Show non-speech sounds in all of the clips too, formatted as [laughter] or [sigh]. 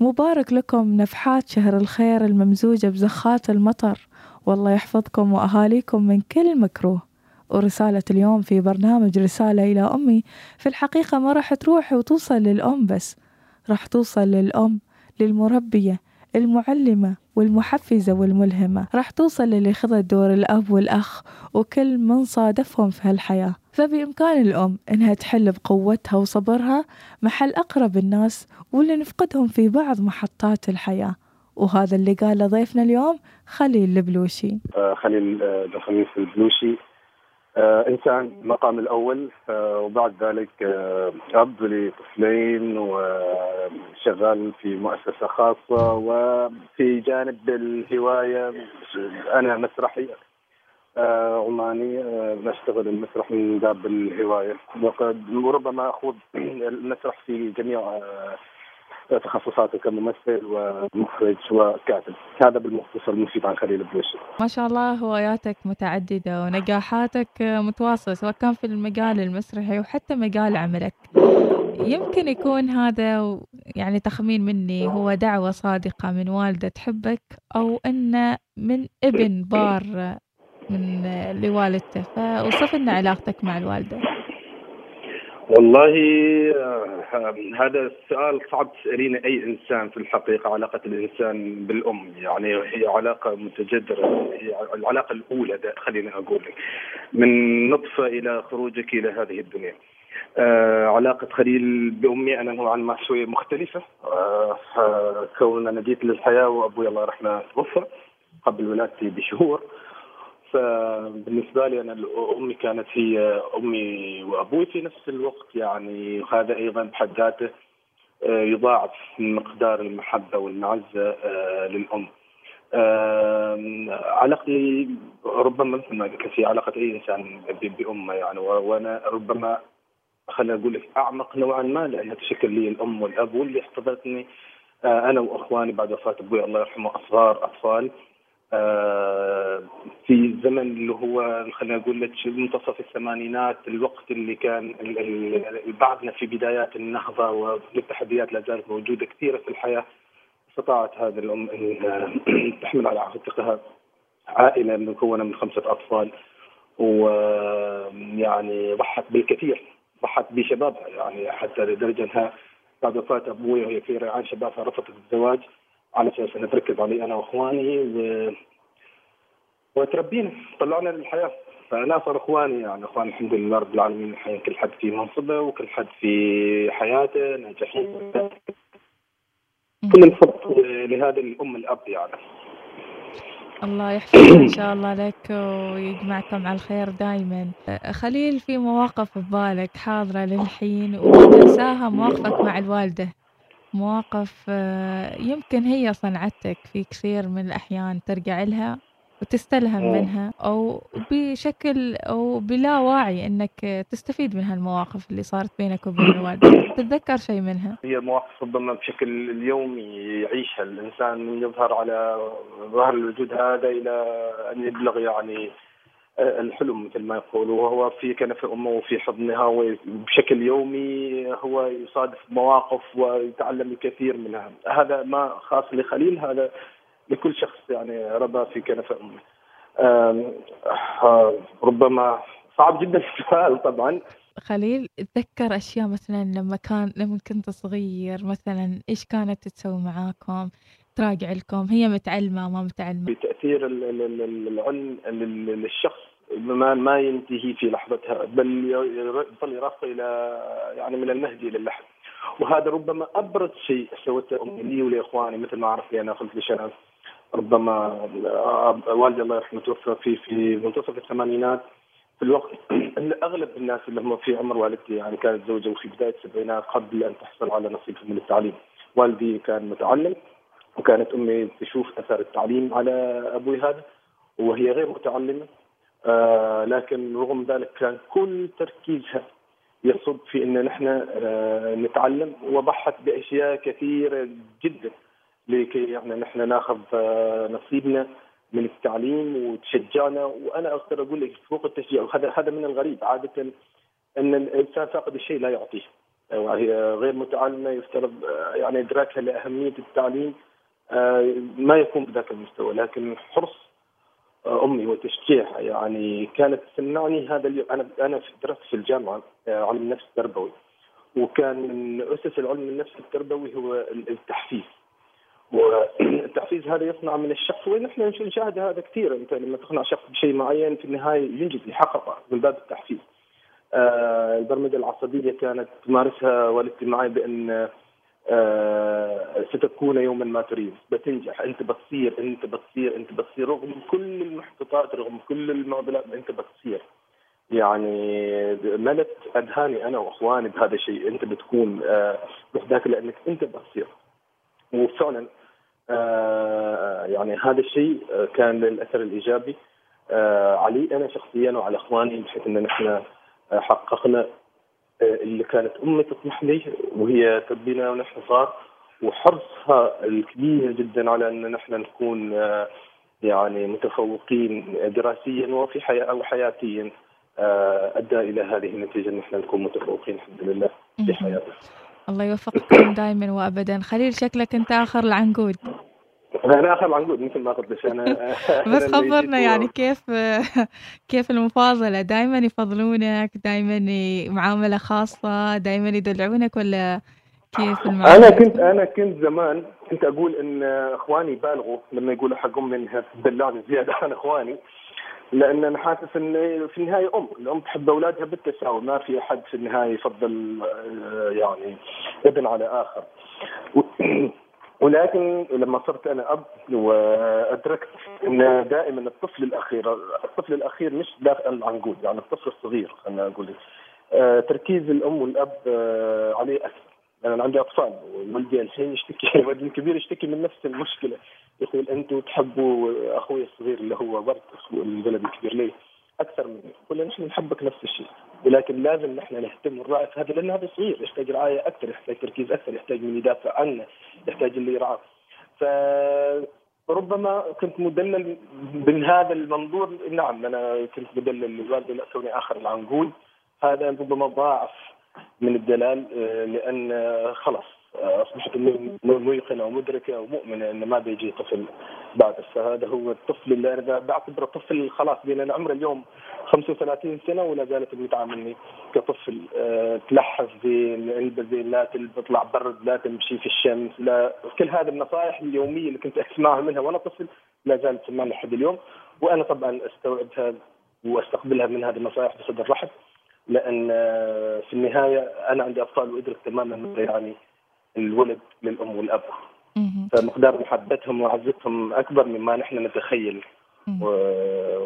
مبارك لكم نفحات شهر الخير الممزوجة بزخات المطر. والله يحفظكم وأهاليكم من كل مكروه. ورسالة اليوم في برنامج رسالة إلى أمي. في الحقيقة ما راح تروح وتوصل للأم بس راح توصل للأم للمربية المعلمة والمحفزة والملهمة. راح توصل للي خذت دور الأب والأخ وكل من صادفهم في هالحياة. فبإمكان الأم إنها تحل بقوتها وصبرها محل أقرب الناس واللي نفقدهم في بعض محطات الحياة. وهذا اللي قاله ضيفنا اليوم خليل البلوشي. آه، خليل آه، بن خميس البلوشي. آه، إنسان المقام الأول وبعد ذلك أب لطفلين وشغال في مؤسسة خاصة وفي جانب الهواية أنا مسرحي عماني نشتغل المسرح من باب الهواية. وقد وربما أخوض [clears throat] المسرح في جميع تخصصاته كممثل ومخرج وكاتب. هذا بالمختصر المفيد عن خليل بلوشي ما شاء الله هواياتك متعددة ونجاحاتك متواصلة سواء كان في المجال المسرحي وحتى مجال عملك. يمكن يكون هذا يعني تخمين مني هو دعوة صادقة من والدة تحبك أو أن من ابن بار من لوالدته. فوصف لنا علاقتك مع الوالدة. والله آه، هذا السؤال صعب تسألين أي إنسان في الحقيقة علاقة الإنسان بالأم. يعني هي علاقة متجذرة هي العلاقة الأولى خليني أقول لك من نطفة إلى خروجك إلى هذه الدنيا. آه علاقة خليل بأمي أنا نوعا ما شوية مختلفة. آه كون أنا جيت للحياة وأبوي الله يرحمه توفى قبل ولادتي بشهور. فبالنسبه لي أنا أمي كانت هي أمي وأبوي في نفس الوقت يعني وهذا أيضا بحد ذاته آه، يضاعف مقدار المحبة والمعزة آه، للأم. علاقتي ربما مثل ما قلت في علاقة أي إنسان بأمه يعني وأنا ربما خليني أقول لك أعمق نوعا ما لانها تشكل لي الأم والأب واللي احتضنتني آه، أنا وأخواني بعد وفاة أبوي الله يرحمه أصغار أطفال آه، في الزمن اللي هو خلينا نقول لك منتصف الثمانينات الوقت اللي كان بعضنا في بدايات النهضة والتحديات لا زالت موجودة كثيرة في الحياة استطاعت هذه الام ان [clears throat] تحمل على عاتقها عائلة مكونة من خمسة أطفال ويعني ضحت بالكثير ضحت بشبابها يعني حتى لدرجة أنها بعد وفاة أبوي وهي في ريعان شبابها رفضت الزواج. على أساس انها تركز علي أنا وإخواني و... وتربينا طلعنا للحياة. فناصر إخواني يعني إخواني الحمد لله رب العالمين الحين كل حد في منصبه وكل حد في حياته ناجحين. كل الفضل لهذه الأم الأب يعني. الله يحفظك إن شاء الله لك ويجمعكم على الخير دائما خليل في مواقف ببالك حاضرة للحين وما تنساها مواقفك مع الوالدة. مواقف آه، يمكن هي صنعتك في كثير من الأحيان ترجع لها وتستلهم منها أو بشكل أو بلا واعي أنك تستفيد من هالمواقف اللي صارت بينك وبين [coughs] الوالد. تتذكر شيء منها؟ هي مواقف ربما بشكل اليومي يعيشها. الإنسان من يظهر على ظهر الوجود هذا إلى أن يبلغ يعني الحلم مثل ما يقولوا وهو في كنف أمه وفي حضنها وبشكل يومي هو يصادف مواقف ويتعلم الكثير منها. هذا ما خاص لخليل هذا لكل شخص يعني ربى في كنف أمه. ربما صعب جدا [laughs] السؤال طبعا. خليل تذكر أشياء مثلا لما كان لما كنت صغير مثلا إيش كانت تسوي معاكم تراجع لكم؟ هي متعلمة ما متعلمة؟ بتأثير العلم للشخص ما ما ينتهي في لحظتها بل يظل يرقى إلى يعني من المهد إلى اللحم. وهذا ربما أبرز شيء سوته أمي لي ولإخواني مثل ما عرفت أنا قلت لشرف ربما والدي الله يرحمه توفى في في منتصف الثمانينات. في الوقت [clears throat] اللي أغلب الناس اللي هم في عمر والدتي يعني كانت زوجة وفي بداية السبعينات قبل أن تحصل على نصيب من التعليم. والدي كان متعلم وكانت أمي تشوف أثر التعليم على أبوي هذا وهي غير متعلمة. آه لكن رغم ذلك كان كل تركيزها يصب في إن نحن آه نتعلم وضحت بأشياء كثيرة جدا لكي يعني نحن نأخذ آه نصيبنا من التعليم وتشجعنا. وأنا أقدر أقول لك فوق التشجيع وهذا هذا من الغريب عادة إن الإنسان فاقد الشيء لا يعطيه. وهي غير متعلمة يفترض يعني إدراكها لأهمية التعليم ما يكون بذاك المستوى. لكن حرص أمي وتشجيعها. يعني كانت تمنعني هذا اليوم. أنا أنا درست في الجامعة علم النفس التربوي. وكان من أسس العلم النفس التربوي هو التحفيز. والتحفيز هذا يصنع من الشخص ونحن نشاهد هذا كثير أنت لما تقنع شخص بشيء معين في النهاية ينجز يحققه من باب التحفيز. آه البرمجة العصبية كانت تمارسها والدتي معي بأن آه ستكون يوما ما تريد. بتنجح. انت بتصير انت بتصير انت بتصير رغم كل المحبطات رغم كل المعضلات انت بتصير. يعني ملت أذهاني أنا وأخواني بهذا الشيء. انت بتكون آه وحدك لأنك انت بتصير. وفعلا آه يعني هذا الشيء كان للأثر الإيجابي. آه علي أنا شخصيا وعلى أخواني بحيث إن نحن حققنا اللي كانت أمي تطمح لي وهي تربينا ونحن صغار وحرصها الكبير جدا على أن نحن نكون يعني متفوقين دراسيا وفي حياة أو حياتيا أدى إلى هذه النتيجة أن نحن نكون متفوقين الحمد لله في حياتنا. الله يوفقكم دائما وابدا. خليل شكلك أنت آخر العنقود. أنا آخر العنقود مثل ما قلت [laughs] أنا بس خبرنا يعني كيف كيف المفاضلة؟ دائما يفضلونك دائما معاملة خاصة دائما يدلعونك ولا كيف المعاملة؟ أنا كنت أنا كنت زمان كنت أقول إن إخواني بالغوا لما يقولوا حق امي انها تدلعني زيادة عن إخواني لأن أنا حاسس إن في النهاية أم، الأم تحب أولادها بالتساوي، ما في أحد في النهاية يفضل يعني ابن على آخر. ولكن لما صرت أنا أب وأدركت إن دائما الطفل الأخير الطفل الأخير مش داخل العنقود يعني الطفل الصغير خلينا نقول. تركيز الأم والأب عليه أكثر. يعني أنا عندي أطفال ولدي الحين يشتكي [laughs] ولدي الكبير يشتكي من نفس المشكلة. يقول أنتم تحبوا أخوي الصغير اللي هو برد الولد الكبير ليه؟ أكثر مني يقول نحن نحبك نفس الشيء. ولكن لازم نحن نهتم ونراعي هذا لأن هذا صغير يحتاج رعاية أكثر يحتاج تركيز أكثر يحتاج من يدافع عنه يحتاج اللي يرعاه. ف ربما كنت مدلل من هذا المنظور. نعم أنا كنت مدلل الوالده لا كوني آخر العنقود. هذا ربما ضاعف من الدلال لأن خلاص أصبحت موقنه ومدركه ومؤمنه ان ما بيجي طفل بعد فهذا هو الطفل اللي أنا بعتبره طفل خلاص بين عمره اليوم 35 سنة ولا زالت بيتعاملني كطفل. أه تلحف زين البس زين لا تطلع برد لا تمشي في الشمس لا كل هذه النصائح اليومية اللي كنت أسمعها منها وأنا طفل لا زالت تسمعني لحد اليوم. وأنا طبعا أستوعبها وأستقبلها من هذه النصائح بصدر رحب لأن في النهاية أنا عندي اطفال وإدرك تماما يعني الولد للأم والأب. فمقدار محبتهم وعزتهم أكبر مما نحن نتخيل.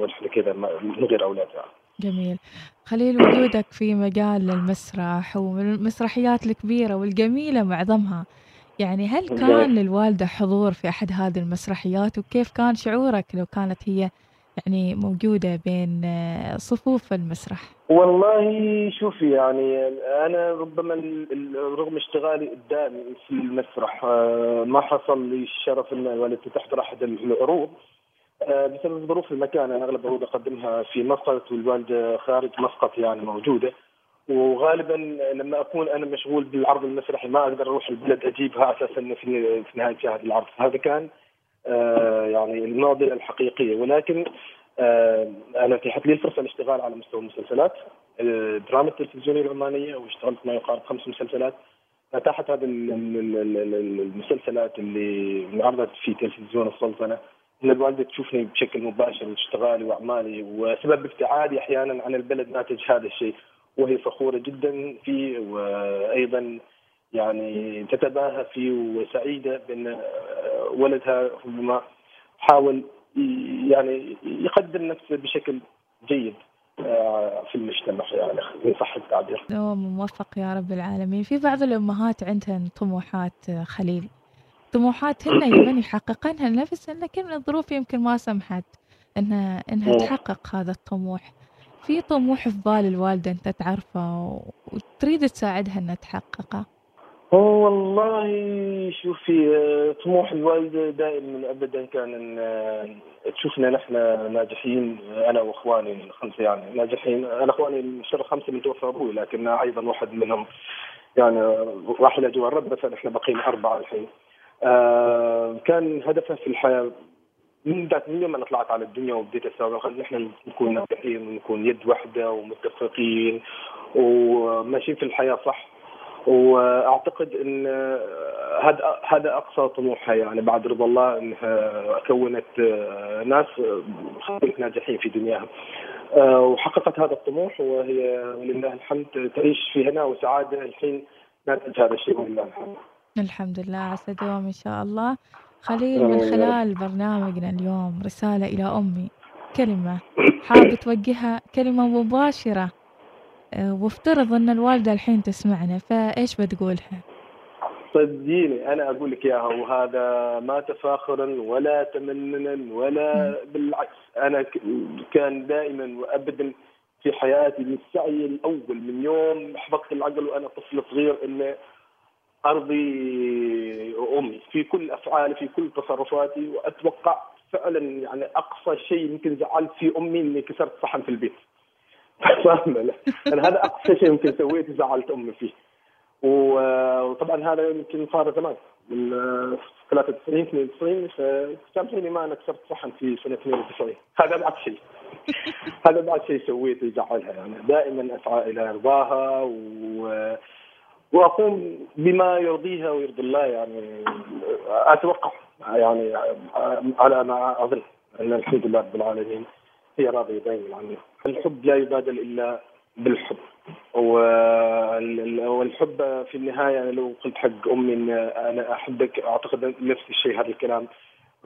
ونحن كذا من غير أولاد يعني. جميل. خليل وجودك في مجال المسرح والمسرحيات الكبيرة والجميلة معظمها يعني هل كان للوالدة حضور في أحد هذه المسرحيات؟ وكيف كان شعورك لو كانت هي يعني موجودة بين صفوف المسرح؟ والله شوفي يعني أنا ربما رغم اشتغالي الدائم في المسرح ما حصل لي الشرف أن والدتي تحضر أحد العروض بسبب ظروف المكان. أنا أغلب العروض أقدمها في مسقط والوالدة خارج مسقط يعني موجودة. وغالبا لما أكون أنا مشغول بالعرض المسرحي ما أقدر أروح البلد أجيبها على أساس انه في نهاية شهر العرض. هذا كان آه يعني المعضله الحقيقية. ولكن آه أنا اتيحت لي الفرصة للاشتغال على مستوى المسلسلات الدراما التلفزيونيه العمانيه واشتغلت ما يقارب خمس مسلسلات. اتاحت هذه المسلسلات اللي انعرضت في تلفزيون السلطنة. إن الوالدة تشوفني بشكل مباشر واشتغالي وأعمالي وسبب ابتعادي أحيانا عن البلد ناتج هذا الشيء وهي فخورة جدا فيه. وأيضا يعني تتباهى فيه وسعيدة بأن ولدها ربما حاول يعني يقدم نفسه بشكل جيد في المجتمع يعني ان صح التعبير. موفق يا رب العالمين، في بعض الأمهات عندهن طموحات خليل. طموحاتهن [coughs] يبين يحققنها لنفسهن لكن الظروف يمكن ما سمحت إنها إنها تحقق هذا الطموح. في طموح في بال الوالدة أنت تعرفه وتريد تساعدها أنها تحققه والله شوفي طموح الوالدة دائما أبدا كان أن تشوفنا نحن ناجحين أنا وإخواني الخمسة يعني ناجحين أنا إخواني الشر خمسة من توفى أبوي لكن أيضا واحد منهم يعني راح إلى دول رب بس إحنا باقيين أربعة الحين. آه كان هدفها في الحياة من بدايه من يوم أنا طلعت على الدنيا وبديت أسوي نحن نكون ناجحين ونكون يد واحدة ومتفقين وماشيين في الحياة صح. وأعتقد إن هذا هذا أقصى طموحها يعني بعد رضا الله إنها كونت ناس ناجحين في دنياها. وحققت هذا الطموح وهي ولله الحمد تعيش في هنا وسعادة الحين ناتج هذا الشيء ولله الحمد. الحمد لله عسى دوام إن شاء الله. خليل من خلال برنامجنا اليوم رسالة إلى أمي. كلمة حابة توجهها كلمة مباشرة. وافترض أن الوالدة الحين تسمعنا فإيش بتقولها؟ صدقيني أنا أقول لك إياها وهذا ما تفاخرا ولا تمننا ولا بالعكس. أنا كان دائما وأبدا في حياتي من السعي الأول من يوم حفظت العقل وأنا طفل صغير إنه أرضي أمي في كل أفعالي في كل تصرفاتي وأتوقع فعلا يعني أقصى شيء يمكن زعلت في أمي إني كسرت صحن في البيت. [laughs] فاهمه أنا هذا أقصى شيء يمكن سويته زعلت أمي فيه. وطبعا هذا يمكن صار زمان. من 93 92 فسامحيني ما أنا كسرت صحن في سنة 92 هذا بعد شيء. [laughs] هذا بعد شيء سويته يزعلها. يعني دائما أسعى إلى رضاها و وأقوم بما يرضيها ويرضي الله. يعني أتوقع. يعني على ما أظن. أن الحمد لله رب العالمين. هي راضيه دائما عني الحب لا يبادل إلا بالحب. والحب في النهاية أنا لو قلت حق أمي إن أنا أحبك أعتقد نفس الشيء هذا الكلام.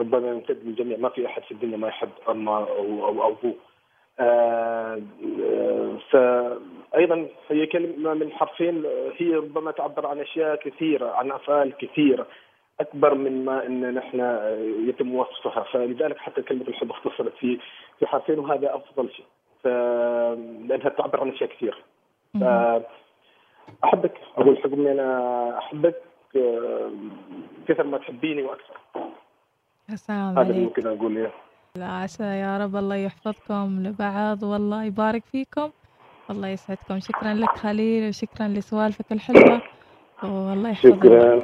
ربما يمتد للجميع ما في أحد في الدنيا ما يحب امه أو أو ابوه آه فايضا هي كلمة من حرفين هي ربما تعبر عن أشياء كثيرة عن أفعال كثيرة. أكبر من ما إن نحن يتم وصفها فلذلك حتى كلمة الحب اختصرت في في حرفين وهذا أفضل شيء. لأنها تعبر عن أشياء كثيره أحبك. أقول حق امي أنا أحبك كثر ما تحبيني وأكثر. السلام هذا اللي ممكن أقول اياه عسى يا رب الله يحفظكم لبعض والله يبارك فيكم. الله يسعدكم. شكرا لك خليل وشكرا لسوالفك الحلوة. والله يحفظك. شكرا.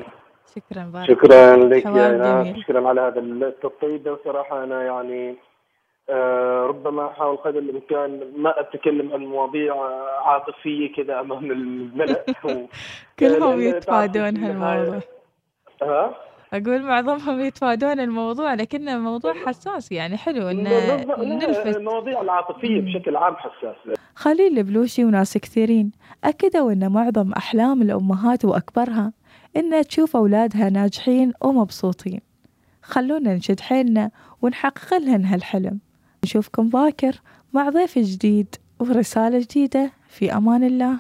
شكرا بارك شكرا لك يا ناس شكرا على هذا التطيب ده وصراحة أنا يعني آه ربما أحاول قدر الإمكان ما أتكلم عن مواضيع عاطفية كذا أمام الملأ. [laughs] كلهم يتفادون هالموضوع. ها؟ أقول معظمهم يتفادون الموضوع لكنه موضوع حساس يعني. حلو إن نلفت المواضيع العاطفية بشكل عام حساسة خليل البلوشي وناس كثيرين أكدوا إن معظم أحلام الأمهات وأكبرها إن تشوف أولادها ناجحين ومبسوطين. خلونا نشد حيلنا ونحقق لهن هالحلم. نشوفكم باكر مع ضيف جديد ورسالة جديدة. في أمان الله.